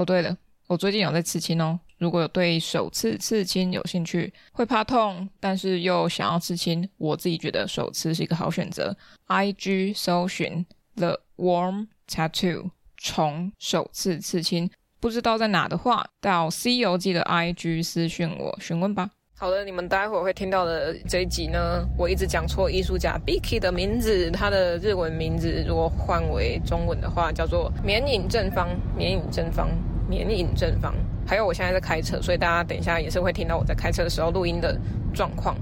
哦，对了，我最近有在刺青哦。如果有对手刺刺青有兴趣，会怕痛，但是又想要刺青，我自己觉得手刺是一个好选择。IG 搜寻 The Warm Tattoo 虫手刺刺青，不知道在哪的话，到《C 游记》的 IG 私讯我询问吧。好的，你们待会儿会听到的这一集呢，我一直讲错艺术家 Becky 的名字，他的日文名字如果换为中文的话，叫做绵影正方，绵影正方。绵影正方，还有我现在在开车，所以大家等一下也是会听到我在开车的时候录音的状况。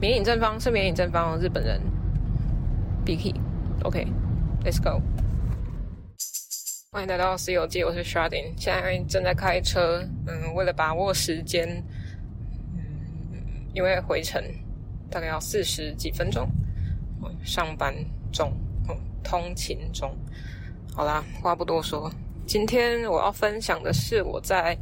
绵影正方是绵影正方，日本人。Bicky，OK，Let's go。欢迎来到《西游记》，我是 Sharding，现在正在开车。嗯，为了把握时间，嗯，因为回程大概要四十几分钟，上班中，嗯，通勤中。好啦，话不多说。今天我要分享的是我在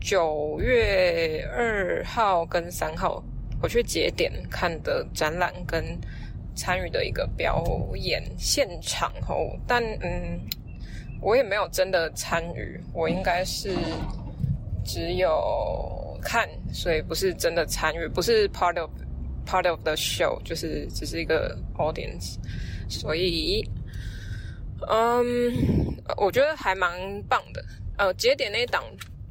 九月二号跟三号我去节点看的展览跟参与的一个表演现场哦，但嗯，我也没有真的参与，我应该是只有看，所以不是真的参与，不是 part of part of the show，就是只是一个 audience，所以。嗯我觉得还蛮棒的。呃，节点那档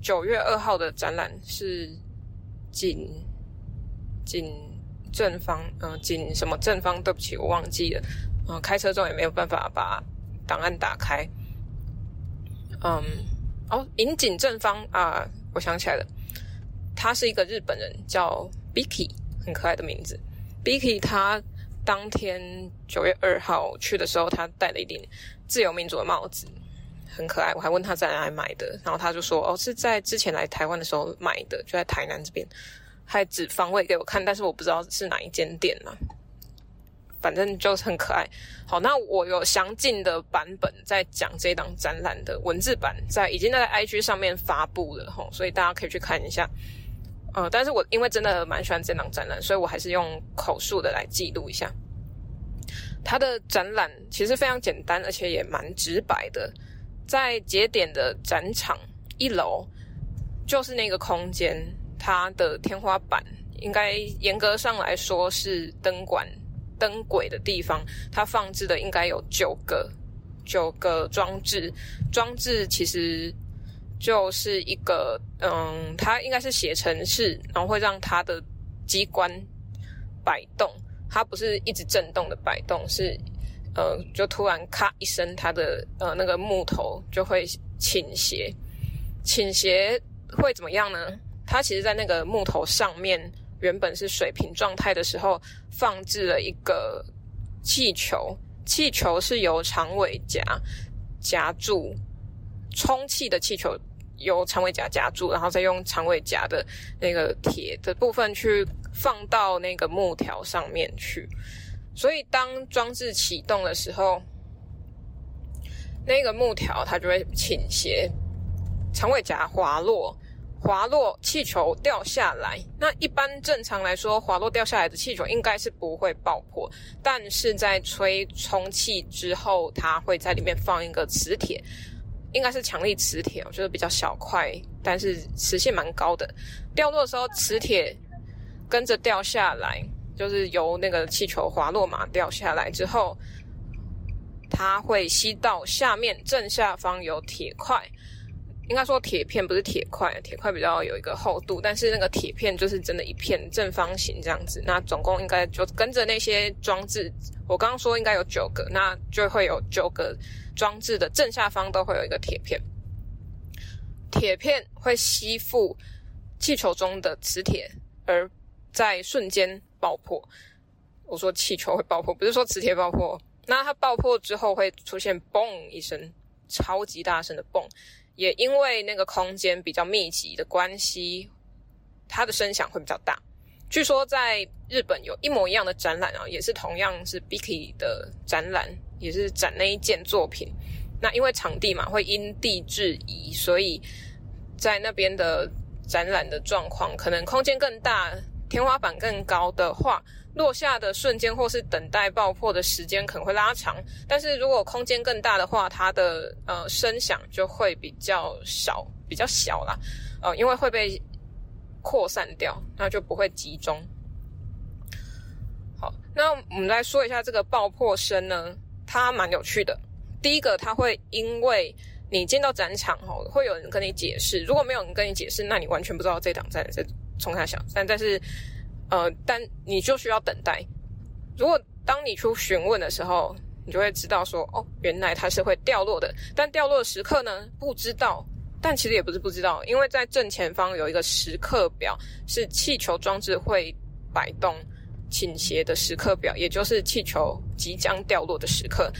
九月二号的展览是锦锦正方，嗯、呃，锦什么正方？对不起，我忘记了。嗯、呃，开车中也没有办法把档案打开。嗯，哦，银井正方啊，我想起来了，他是一个日本人，叫 Bicky，很可爱的名字。Bicky 他当天九月二号去的时候，他戴了一顶。自由民主的帽子很可爱，我还问他在哪里买的，然后他就说：“哦，是在之前来台湾的时候买的，就在台南这边，还指方位给我看，但是我不知道是哪一间店呢。反正就是很可爱。好，那我有详尽的版本在讲这档展览的文字版，在已经在 IG 上面发布了吼，所以大家可以去看一下。呃，但是我因为真的蛮喜欢这档展览，所以我还是用口述的来记录一下。”它的展览其实非常简单，而且也蛮直白的。在节点的展场一楼，就是那个空间，它的天花板应该严格上来说是灯管灯轨的地方，它放置的应该有九个九个装置。装置其实就是一个，嗯，它应该是写程式，然后会让它的机关摆动。它不是一直震动的摆动，是呃，就突然咔一声，它的呃那个木头就会倾斜。倾斜会怎么样呢？它其实，在那个木头上面原本是水平状态的时候，放置了一个气球，气球是由长尾夹夹住，充气的气球由长尾夹夹住，然后再用长尾夹的那个铁的部分去。放到那个木条上面去，所以当装置启动的时候，那个木条它就会倾斜，长尾夹滑落，滑落，气球掉下来。那一般正常来说，滑落掉下来的气球应该是不会爆破，但是在吹充气之后，它会在里面放一个磁铁，应该是强力磁铁，我觉得比较小块，但是磁性蛮高的。掉落的时候，磁铁。跟着掉下来，就是由那个气球滑落嘛，掉下来之后，它会吸到下面正下方有铁块，应该说铁片不是铁块，铁块比较有一个厚度，但是那个铁片就是真的一片正方形这样子。那总共应该就跟着那些装置，我刚刚说应该有九个，那就会有九个装置的正下方都会有一个铁片，铁片会吸附气球中的磁铁，而在瞬间爆破，我说气球会爆破，不是说磁铁爆破。那它爆破之后会出现“嘣”一声，超级大声的“嘣”。也因为那个空间比较密集的关系，它的声响会比较大。据说在日本有一模一样的展览啊，也是同样是 Biki 的展览，也是展那一件作品。那因为场地嘛，会因地制宜，所以在那边的展览的状况可能空间更大。天花板更高的话，落下的瞬间或是等待爆破的时间可能会拉长，但是如果空间更大的话，它的呃声响就会比较少，比较小啦，呃，因为会被扩散掉，那就不会集中。好，那我们来说一下这个爆破声呢，它蛮有趣的。第一个，它会因为你进到展场吼，会有人跟你解释，如果没有人跟你解释，那你完全不知道这档在在冲三小，但但是。呃，但你就需要等待。如果当你去询问的时候，你就会知道说，哦，原来它是会掉落的。但掉落的时刻呢，不知道。但其实也不是不知道，因为在正前方有一个时刻表，是气球装置会摆动、倾斜的时刻表，也就是气球即将掉落的时刻。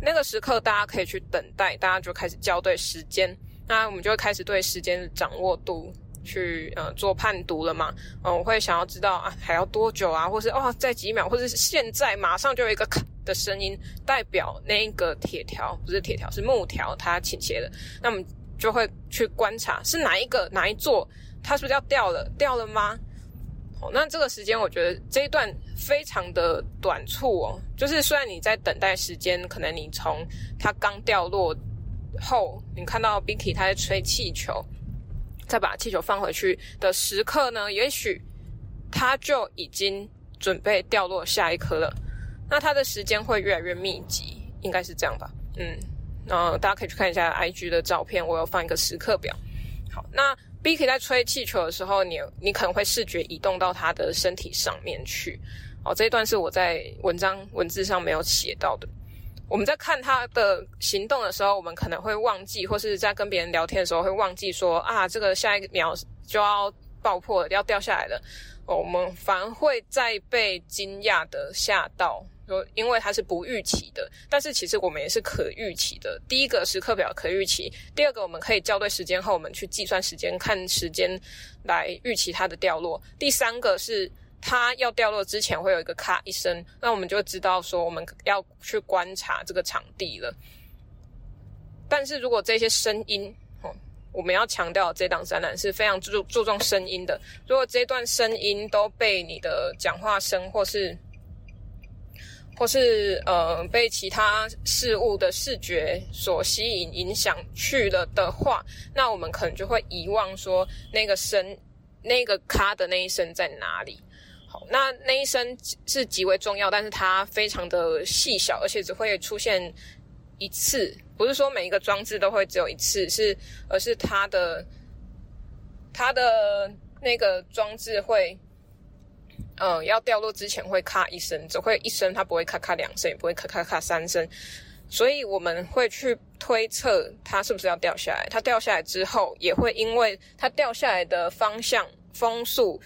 那个时刻大家可以去等待，大家就开始校对时间。那我们就会开始对时间的掌握度。去呃做判读了嘛？嗯，我会想要知道啊，还要多久啊？或是哦，在几秒，或者是现在马上就有一个咔的声音，代表那个铁条不是铁条，是木条，它倾斜了。那我们就会去观察是哪一个哪一座，它是不是要掉了？掉了吗？哦，那这个时间我觉得这一段非常的短促哦，就是虽然你在等待时间，可能你从它刚掉落后，你看到 Beaky 他在吹气球。再把气球放回去的时刻呢，也许它就已经准备掉落下一颗了。那它的时间会越来越密集，应该是这样吧？嗯，然后大家可以去看一下 IG 的照片，我有放一个时刻表。好，那 Beaky 在吹气球的时候，你你可能会视觉移动到他的身体上面去。哦，这一段是我在文章文字上没有写到的。我们在看他的行动的时候，我们可能会忘记，或是在跟别人聊天的时候会忘记说啊，这个下一秒就要爆破了，要掉下来了。哦我们反而会再被惊讶的吓到，说因为它是不预期的。但是其实我们也是可预期的。第一个时刻表可预期，第二个我们可以校对时间后，我们去计算时间，看时间来预期它的掉落。第三个是。它要掉落之前会有一个咔一声，那我们就知道说我们要去观察这个场地了。但是如果这些声音，哦，我们要强调这档展览是非常注注重声音的。如果这段声音都被你的讲话声或是或是呃被其他事物的视觉所吸引影响去了的话，那我们可能就会遗忘说那个声那个咔的那一声在哪里。好，那那一声是极为重要，但是它非常的细小，而且只会出现一次，不是说每一个装置都会只有一次，是而是它的它的那个装置会，呃，要掉落之前会咔一声，只会一声，它不会咔咔两声，也不会咔咔咔三声，所以我们会去推测它是不是要掉下来。它掉下来之后，也会因为它掉下来的方向、风速。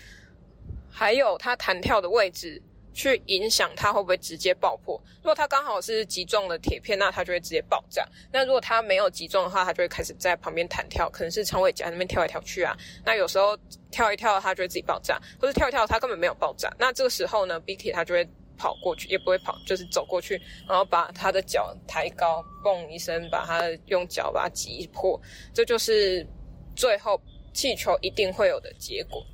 还有它弹跳的位置，去影响它会不会直接爆破。如果它刚好是击中了铁片，那它就会直接爆炸。那如果它没有击中的话，它就会开始在旁边弹跳，可能是长尾夹那边跳来跳去啊。那有时候跳一跳，它就会自己爆炸；或者跳一跳，它根本没有爆炸。那这个时候呢，Beaky 它就会跑过去，也不会跑，就是走过去，然后把它的脚抬高，嘣一声，把它用脚把它击破。这就是最后气球一定会有的结果。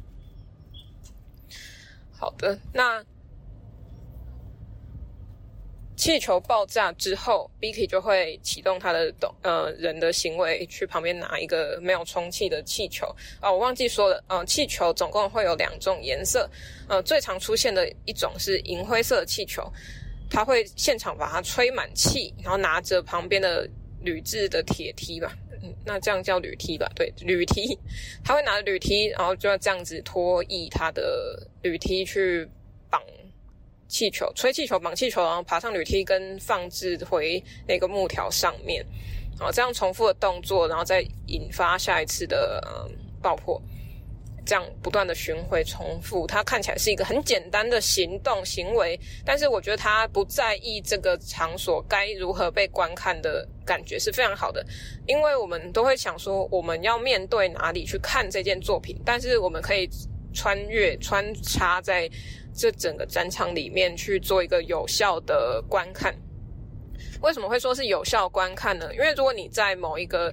好的，那气球爆炸之后，Biki 就会启动他的动呃人的行为，去旁边拿一个没有充气的气球啊、哦，我忘记说了，呃，气球总共会有两种颜色，呃，最常出现的一种是银灰色的气球，他会现场把它吹满气，然后拿着旁边的铝制的铁梯吧。嗯，那这样叫铝梯吧？对，铝梯，他会拿着铝梯，然后就要这样子拖曳他的铝梯去气球，吹气球，绑气球，然后爬上铝梯跟放置回那个木条上面，啊，这样重复的动作，然后再引发下一次的嗯爆破。这样不断的巡回重复，它看起来是一个很简单的行动行为，但是我觉得他不在意这个场所该如何被观看的感觉是非常好的，因为我们都会想说我们要面对哪里去看这件作品，但是我们可以穿越穿插在这整个展场里面去做一个有效的观看。为什么会说是有效观看呢？因为如果你在某一个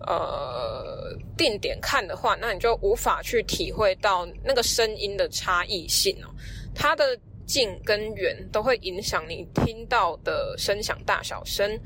呃，定点看的话，那你就无法去体会到那个声音的差异性哦。它的近跟远都会影响你听到的声响大小声。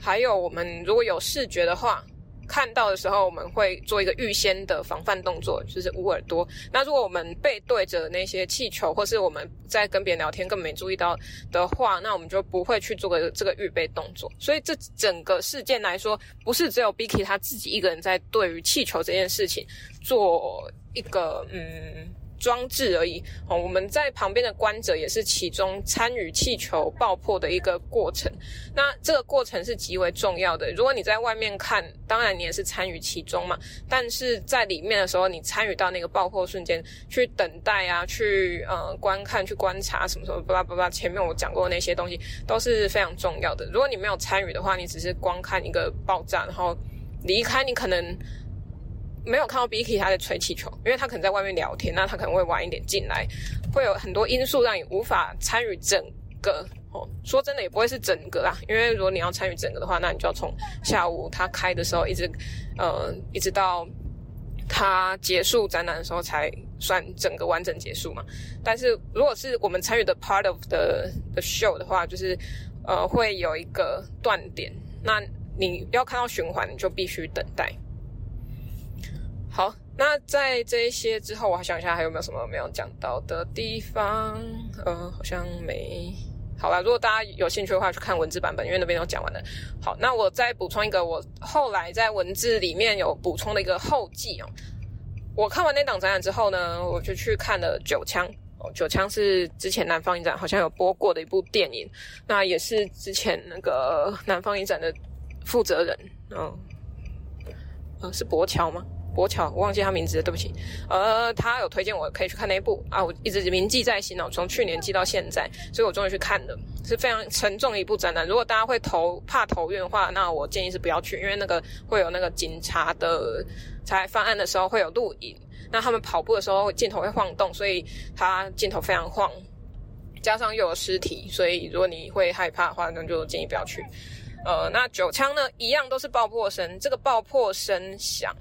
还有，我们如果有视觉的话，看到的时候，我们会做一个预先的防范动作，就是捂耳朵。那如果我们背对着那些气球，或是我们在跟别人聊天根本没注意到的话，那我们就不会去做个这个预备动作。所以这整个事件来说，不是只有 Bicky 他自己一个人在对于气球这件事情做一个嗯。装置而已哦，我们在旁边的观者也是其中参与气球爆破的一个过程。那这个过程是极为重要的。如果你在外面看，当然你也是参与其中嘛。但是在里面的时候，你参与到那个爆破瞬间，去等待啊，去呃观看、去观察什么什么，巴拉巴拉。前面我讲过的那些东西都是非常重要的。如果你没有参与的话，你只是光看一个爆炸，然后离开，你可能。没有看到 Beaky 他在吹气球，因为他可能在外面聊天，那他可能会晚一点进来，会有很多因素让你无法参与整个。哦，说真的也不会是整个啦，因为如果你要参与整个的话，那你就要从下午他开的时候一直，呃，一直到他结束展览的时候才算整个完整结束嘛。但是如果是我们参与的 part of the the show 的话，就是呃会有一个断点，那你要看到循环，你就必须等待。好，那在这些之后，我还想一下还有没有什么没有讲到的地方？呃，好像没。好吧，如果大家有兴趣的话，去看文字版本，因为那边都讲完了。好，那我再补充一个，我后来在文字里面有补充的一个后记哦。我看完那档展览之后呢，我就去看了《九枪》哦，《九枪》是之前南方影展好像有播过的一部电影，那也是之前那个南方影展的负责人，嗯、哦，呃，是柏乔吗？博巧，我忘记他名字了，对不起。呃，他有推荐我可以去看那一部啊，我一直铭记在心哦，从去年记到现在，所以我终于去看了，是非常沉重的一部展览。如果大家会头怕头晕的话，那我建议是不要去，因为那个会有那个警察的在犯案的时候会有录影，那他们跑步的时候镜头会晃动，所以他镜头非常晃，加上又有尸体，所以如果你会害怕的话，那就建议不要去。呃，那九枪呢，一样都是爆破声，这个爆破声响。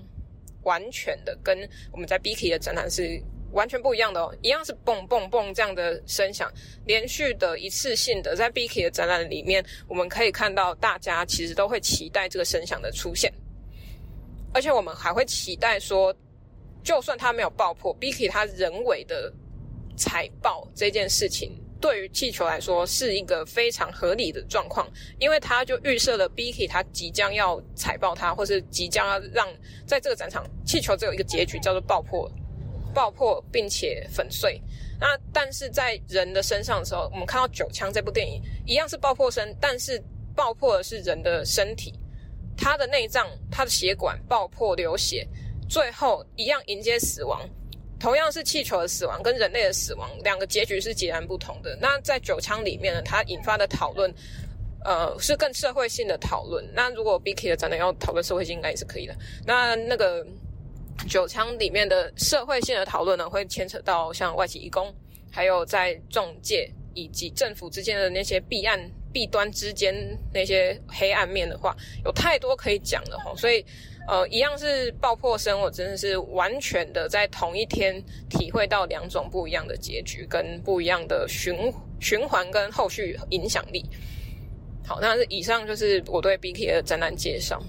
完全的跟我们在 Beaky 的展览是完全不一样的哦，一样是蹦蹦蹦这样的声响，连续的一次性的在 Beaky 的展览里面，我们可以看到大家其实都会期待这个声响的出现，而且我们还会期待说，就算它没有爆破，Beaky 它人为的踩爆这件事情。对于气球来说是一个非常合理的状况，因为它就预设了 Beaky 它即将要踩爆它，或是即将要让在这个展场气球只有一个结局叫做爆破，爆破并且粉碎。那但是在人的身上的时候，我们看到《九枪》这部电影一样是爆破声，但是爆破的是人的身体，他的内脏、他的血管爆破流血，最后一样迎接死亡。同样是气球的死亡跟人类的死亡，两个结局是截然不同的。那在九枪里面呢，它引发的讨论，呃，是更社会性的讨论。那如果 Bicky 的展览要讨论社会性，应该也是可以的。那那个九枪里面的社会性的讨论呢，会牵扯到像外籍义工，还有在仲介以及政府之间的那些弊案、弊端之间那些黑暗面的话，有太多可以讲的哈。所以。呃，一样是爆破声，我真的是完全的在同一天体会到两种不一样的结局，跟不一样的循循环跟后续影响力。好，那以上就是我对 B K 的展览介绍。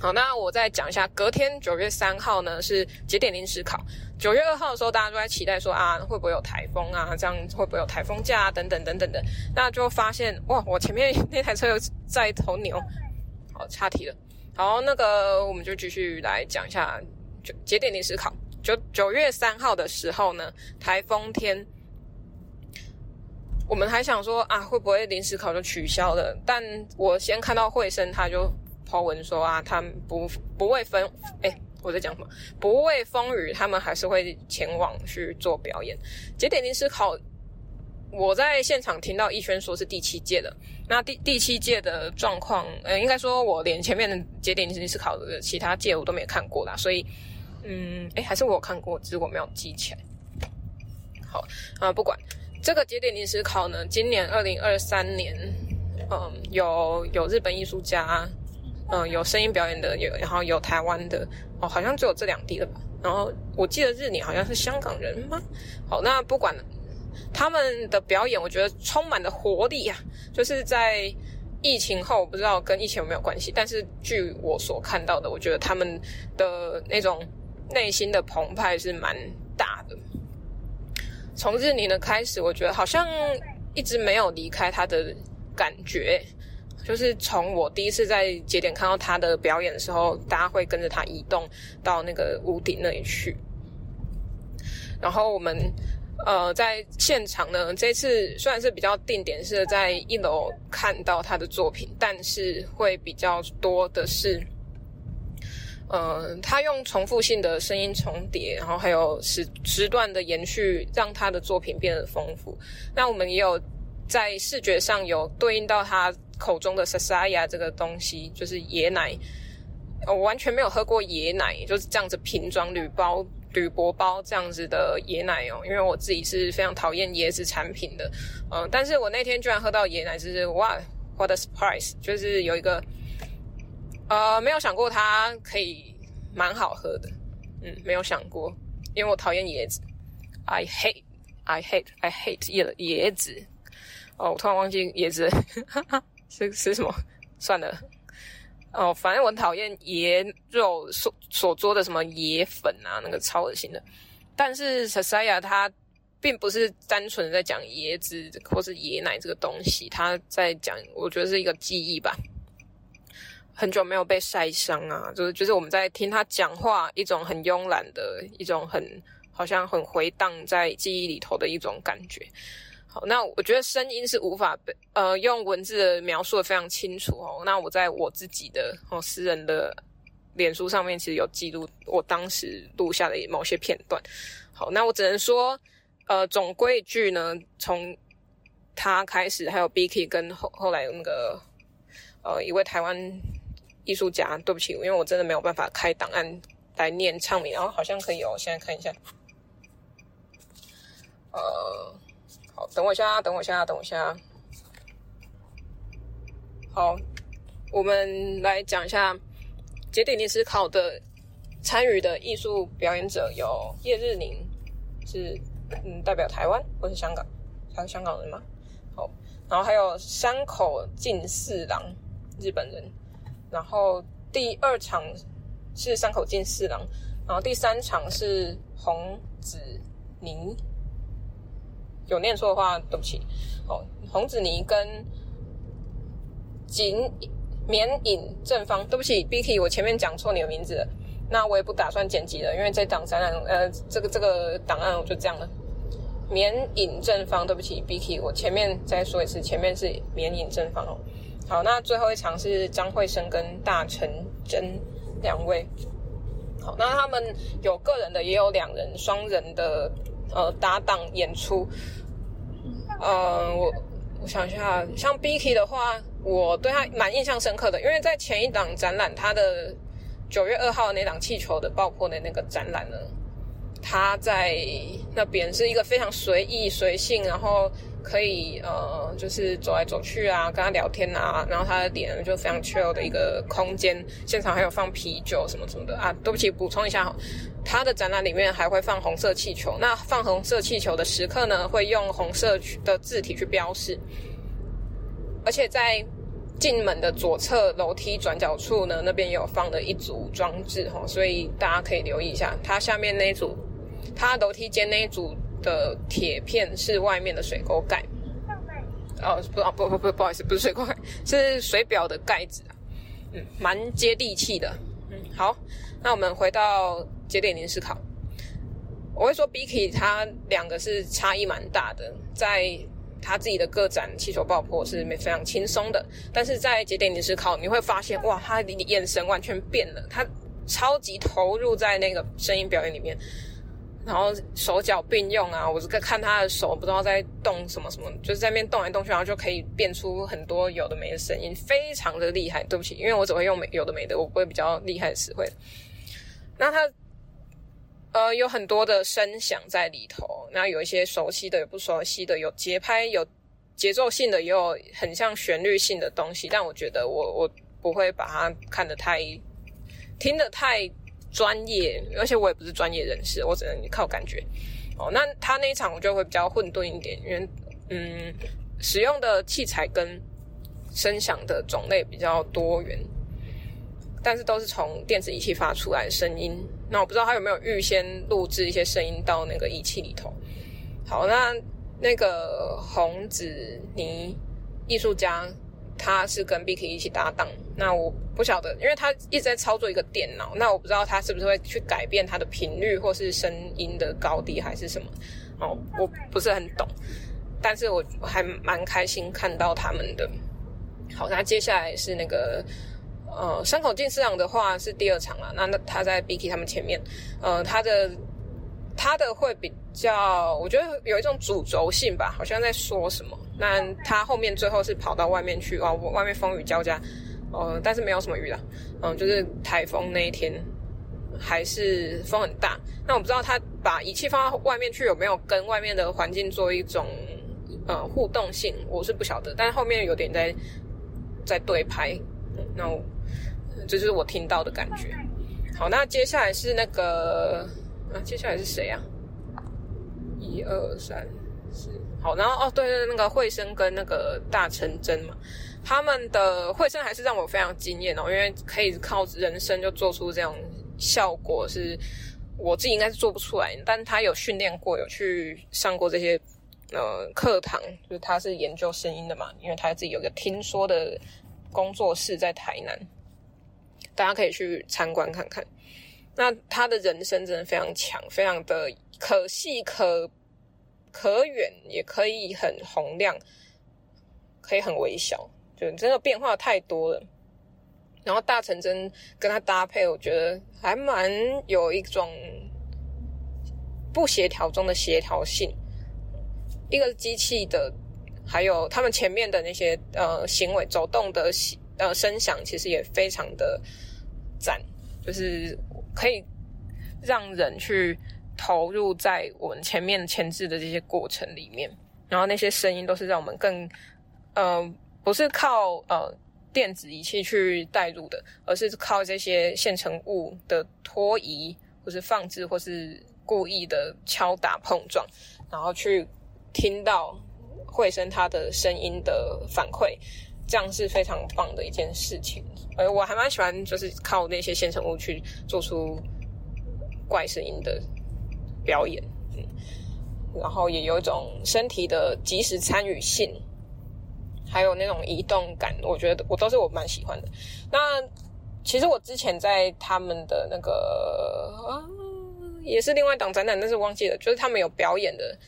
好，那我再讲一下，隔天九月三号呢是节点临时考。九月二号的时候，大家都在期待说啊，会不会有台风啊？这样会不会有台风假啊？等等等等的。那就发现哇，我前面那台车又载一头牛。好，岔题了。好，那个我们就继续来讲一下就节点临时考。九九月三号的时候呢，台风天，我们还想说啊，会不会临时考就取消了？但我先看到惠生他就 po 文说啊，他们不不畏风，诶，我在讲什么？不畏风雨，他们还是会前往去做表演。节点临时考。我在现场听到逸轩说是第七届的，那第第七届的状况，呃，应该说我连前面的节点临时考的其他届我都没看过啦，所以，嗯，诶，还是我有看过，只是我没有记起来。好啊，不管这个节点临时考呢，今年二零二三年，嗯，有有日本艺术家，嗯，有声音表演的，有然后有台湾的，哦，好像只有这两地了吧？然后我记得日你好像是香港人吗？好，那不管。他们的表演我觉得充满了活力啊，就是在疫情后，不知道跟疫情有没有关系，但是据我所看到的，我觉得他们的那种内心的澎湃是蛮大的。从日宁的开始，我觉得好像一直没有离开他的感觉。就是从我第一次在节点看到他的表演的时候，大家会跟着他移动到那个屋顶那里去。然后我们呃在现场呢，这次虽然是比较定点是在一楼看到他的作品，但是会比较多的是，呃，他用重复性的声音重叠，然后还有时时段的延续，让他的作品变得丰富。那我们也有在视觉上有对应到他。口中的 Sasaya 这个东西就是椰奶，我完全没有喝过椰奶，就是这样子瓶装铝包、铝箔包这样子的椰奶哦。因为我自己是非常讨厌椰子产品的，嗯、但是我那天居然喝到椰奶，就是哇，what a surprise！就是有一个，呃，没有想过它可以蛮好喝的，嗯，没有想过，因为我讨厌椰子，I hate, I hate, I hate 椰椰子，哦，我突然忘记椰子。是是什么？算了，哦，反正我讨厌椰肉所所做的什么椰粉啊，那个超恶心的。但是 Sasaya 它并不是单纯的在讲椰子或是椰奶这个东西，它在讲，我觉得是一个记忆吧。很久没有被晒伤啊，就是就是我们在听他讲话，一种很慵懒的一种很好像很回荡在记忆里头的一种感觉。那我觉得声音是无法被呃用文字的描述的非常清楚哦。那我在我自己的哦私人的脸书上面，其实有记录我当时录下的某些片段。好，那我只能说，呃，总归一句呢，从他开始，还有 Beaky 跟后后来那个呃一位台湾艺术家，对不起，因为我真的没有办法开档案来念唱名，然后好像可以哦，现在看一下，呃。好，等我一下，等我一下，等我一下。好，我们来讲一下节点临时考的参与的艺术表演者有叶日宁，是嗯代表台湾或是香港，他是香港人吗？好，然后还有山口敬四郎，日本人。然后第二场是山口敬四郎，然后第三场是洪子宁。有念错的话，对不起。哦，洪子妮跟锦绵影正方，对不起，Beaky，我前面讲错你的名字了。那我也不打算剪辑了，因为这档展览，呃，这个这个档案我就这样了。绵影正方，对不起，Beaky，我前面再说一次，前面是绵影正方哦。好，那最后一场是张惠生跟大成真两位。好，那他们有个人的，也有两人、双人的。呃，搭档演出，呃，我我想一下，像 Biki 的话，我对他蛮印象深刻的，因为在前一档展览，他的九月二号那档气球的爆破的那个展览呢，他在那边是一个非常随意随性，然后。可以呃，就是走来走去啊，跟他聊天啊，然后他的脸就非常 chill 的一个空间，现场还有放啤酒什么什么的啊。对不起，补充一下，他的展览里面还会放红色气球。那放红色气球的时刻呢，会用红色的字体去标示。而且在进门的左侧楼梯转角处呢，那边有放了一组装置哈，所以大家可以留意一下，它下面那一组，它楼梯间那一组。的铁片是外面的水沟盖，哦，不，不，不，不，不好意思，不是水沟盖，是水表的盖子，嗯，蛮接地气的，嗯，好，那我们回到节点临时考，我会说 Beaky 他两个是差异蛮大的，在他自己的个展气球爆破是非常轻松的，但是在节点临时考你会发现，哇，他的眼神完全变了，他超级投入在那个声音表演里面。然后手脚并用啊，我是看他的手，不知道在动什么什么，就是在那边动来动去，然后就可以变出很多有的没的声音，非常的厉害。对不起，因为我只会用有的没的，我不会比较厉害的词汇。那他呃有很多的声响在里头，那有一些熟悉的，有不熟悉的，有节拍，有节奏性的，也有很像旋律性的东西。但我觉得我我不会把它看得太听得太。专业，而且我也不是专业人士，我只能靠感觉。哦，那他那一场我就会比较混沌一点，因为嗯，使用的器材跟声响的种类比较多元，但是都是从电子仪器发出来的声音。那我不知道他有没有预先录制一些声音到那个仪器里头。好，那那个红子妮艺术家，他是跟 Bicky 一起搭档。那我不晓得，因为他一直在操作一个电脑，那我不知道他是不是会去改变他的频率，或是声音的高低，还是什么。哦，我不是很懂，但是我还蛮开心看到他们的。好，那接下来是那个。呃，山口静次郎的话是第二场了，那那他在 Bicky 他们前面，呃，他的他的会比较，我觉得有一种主轴性吧，好像在说什么。那他后面最后是跑到外面去，哦，外面风雨交加，呃，但是没有什么雨了，嗯、就是台风那一天还是风很大。那我不知道他把仪器放到外面去有没有跟外面的环境做一种呃互动性，我是不晓得。但是后面有点在在对拍，那我。这就是我听到的感觉。好，那接下来是那个啊，接下来是谁啊？一二三四，好，然后哦，对对，那个绘声跟那个大城真嘛，他们的绘声还是让我非常惊艳哦，因为可以靠人声就做出这种效果，是我自己应该是做不出来，但他有训练过，有去上过这些呃课堂，就是他是研究声音的嘛，因为他自己有个听说的工作室在台南。大家可以去参观看看。那他的人声真的非常强，非常的可细可可远，也可以很洪亮，可以很微小，就真的变化太多了。然后大成真跟他搭配，我觉得还蛮有一种不协调中的协调性。一个机器的，还有他们前面的那些呃行为走动的呃声响，其实也非常的。赞，就是可以让人去投入在我们前面前置的这些过程里面，然后那些声音都是让我们更，呃，不是靠呃电子仪器去带入的，而是靠这些现成物的拖移，或是放置，或是故意的敲打碰撞，然后去听到会声它的声音的反馈。这样是非常棒的一件事情，呃，我还蛮喜欢，就是靠那些现成物去做出怪声音的表演，嗯，然后也有一种身体的即时参与性，还有那种移动感，我觉得我都是我蛮喜欢的。那其实我之前在他们的那个，也是另外一档展览，但是忘记了，就是他们有表演的。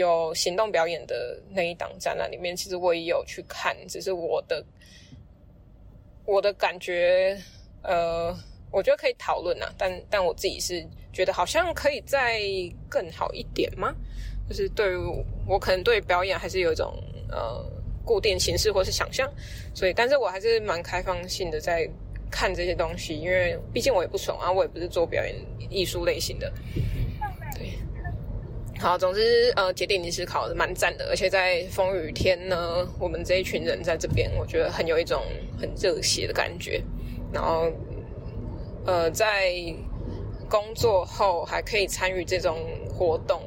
有行动表演的那一档展览里面，其实我也有去看，只是我的我的感觉，呃，我觉得可以讨论啊，但但我自己是觉得好像可以再更好一点吗？就是对于我可能对表演还是有一种呃固定形式或是想象，所以但是我还是蛮开放性的在看这些东西，因为毕竟我也不熟啊，我也不是做表演艺术类型的。对好，总之，呃，节点临时考的蛮赞的，而且在风雨天呢，我们这一群人在这边，我觉得很有一种很热血的感觉。然后，呃，在工作后还可以参与这种活动，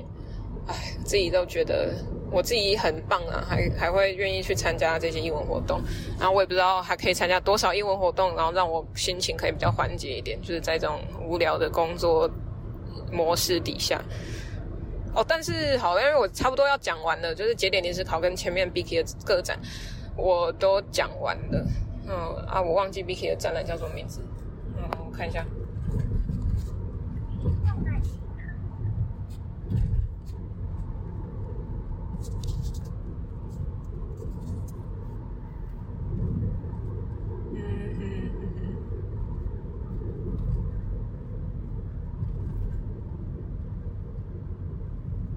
哎，自己都觉得我自己很棒啊，还还会愿意去参加这些英文活动。然后我也不知道还可以参加多少英文活动，然后让我心情可以比较缓解一点，就是在这种无聊的工作模式底下。哦，但是好，因为我差不多要讲完了，就是节点临时考跟前面 Bicky 的个展，我都讲完了。嗯啊，我忘记 Bicky 的展览叫什么名字。嗯，我看一下。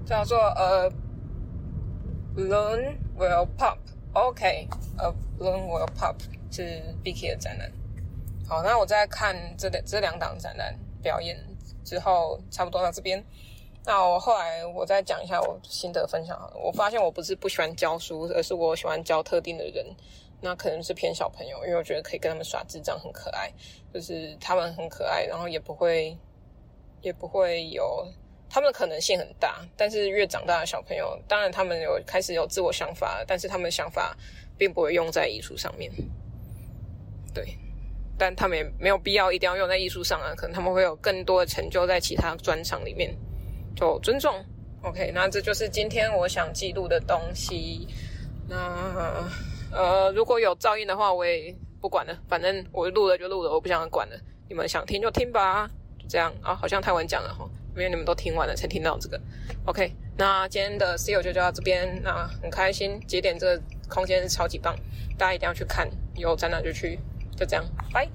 叫做呃，balloon will pop，OK，a balloon will pop 是 Bicky 的展览。好，那我在看这两这两档展览表演之后，差不多到这边。那我后来我再讲一下我心得分享。我发现我不是不喜欢教书，而是我喜欢教特定的人。那可能是偏小朋友，因为我觉得可以跟他们耍智障，很可爱。就是他们很可爱，然后也不会也不会有。他们可能性很大，但是越长大的小朋友，当然他们有开始有自我想法，但是他们想法并不会用在艺术上面。对，但他们也没有必要一定要用在艺术上啊，可能他们会有更多的成就在其他专长里面，就尊重。OK，那这就是今天我想记录的东西。那呃，如果有噪音的话，我也不管了，反正我录了就录了，我不想管了。你们想听就听吧，就这样啊，好像太晚讲了哈，因为你们都听完了才听到这个。OK，那今天的 CEO 就到这边，那很开心，节点这个空间是超级棒，大家一定要去看，有展览就去，就这样，拜。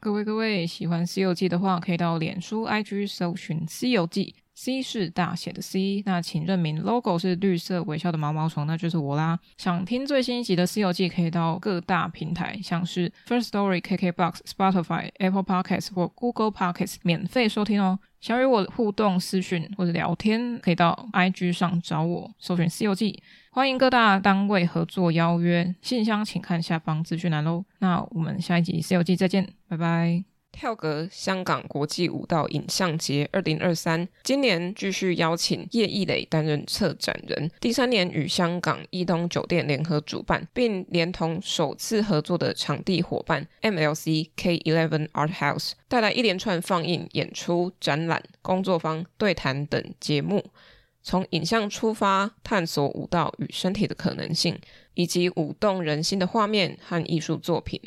各位各位，喜欢《西游记》的话，可以到脸书、IG 搜寻《西游记》。C 是大写的 C，那请认明 logo 是绿色微笑的毛毛虫，那就是我啦。想听最新一集的《西游记》，可以到各大平台，像是 First Story、KKBox、Spotify、Apple Podcasts 或 Google Podcasts 免费收听哦。想与我互动私讯或者聊天，可以到 IG 上找我，搜寻《西游记》。欢迎各大单位合作邀约，信箱请看下方资讯栏喽。那我们下一集《西游记》再见，拜拜。跳格香港国际舞蹈影像节二零二三，今年继续邀请叶艺磊担任策展人，第三年与香港伊东酒店联合主办，并连同首次合作的场地伙伴 MLC K Eleven Art House 带来一连串放映、演出、展览、工作坊、对谈等节目，从影像出发，探索舞蹈与身体的可能性，以及舞动人心的画面和艺术作品。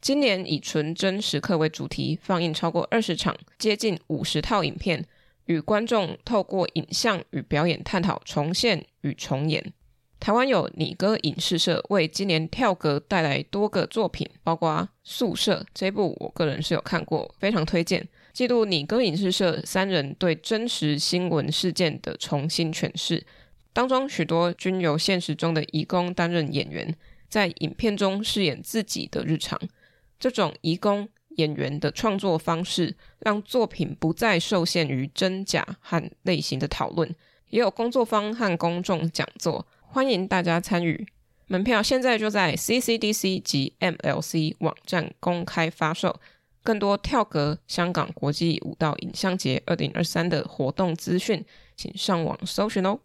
今年以纯真时刻为主题，放映超过二十场，接近五十套影片，与观众透过影像与表演探讨重现与重演。台湾有你歌影视社为今年跳格带来多个作品，包括《宿舍》这部，我个人是有看过，非常推荐。记录你歌影视社三人对真实新闻事件的重新诠释，当中许多均由现实中的义工担任演员，在影片中饰演自己的日常。这种移工演员的创作方式，让作品不再受限于真假和类型的讨论，也有工作坊和公众讲座，欢迎大家参与。门票现在就在 CCDC 及 MLC 网站公开发售。更多跳格香港国际舞蹈影像节二零二三的活动资讯，请上网搜寻哦。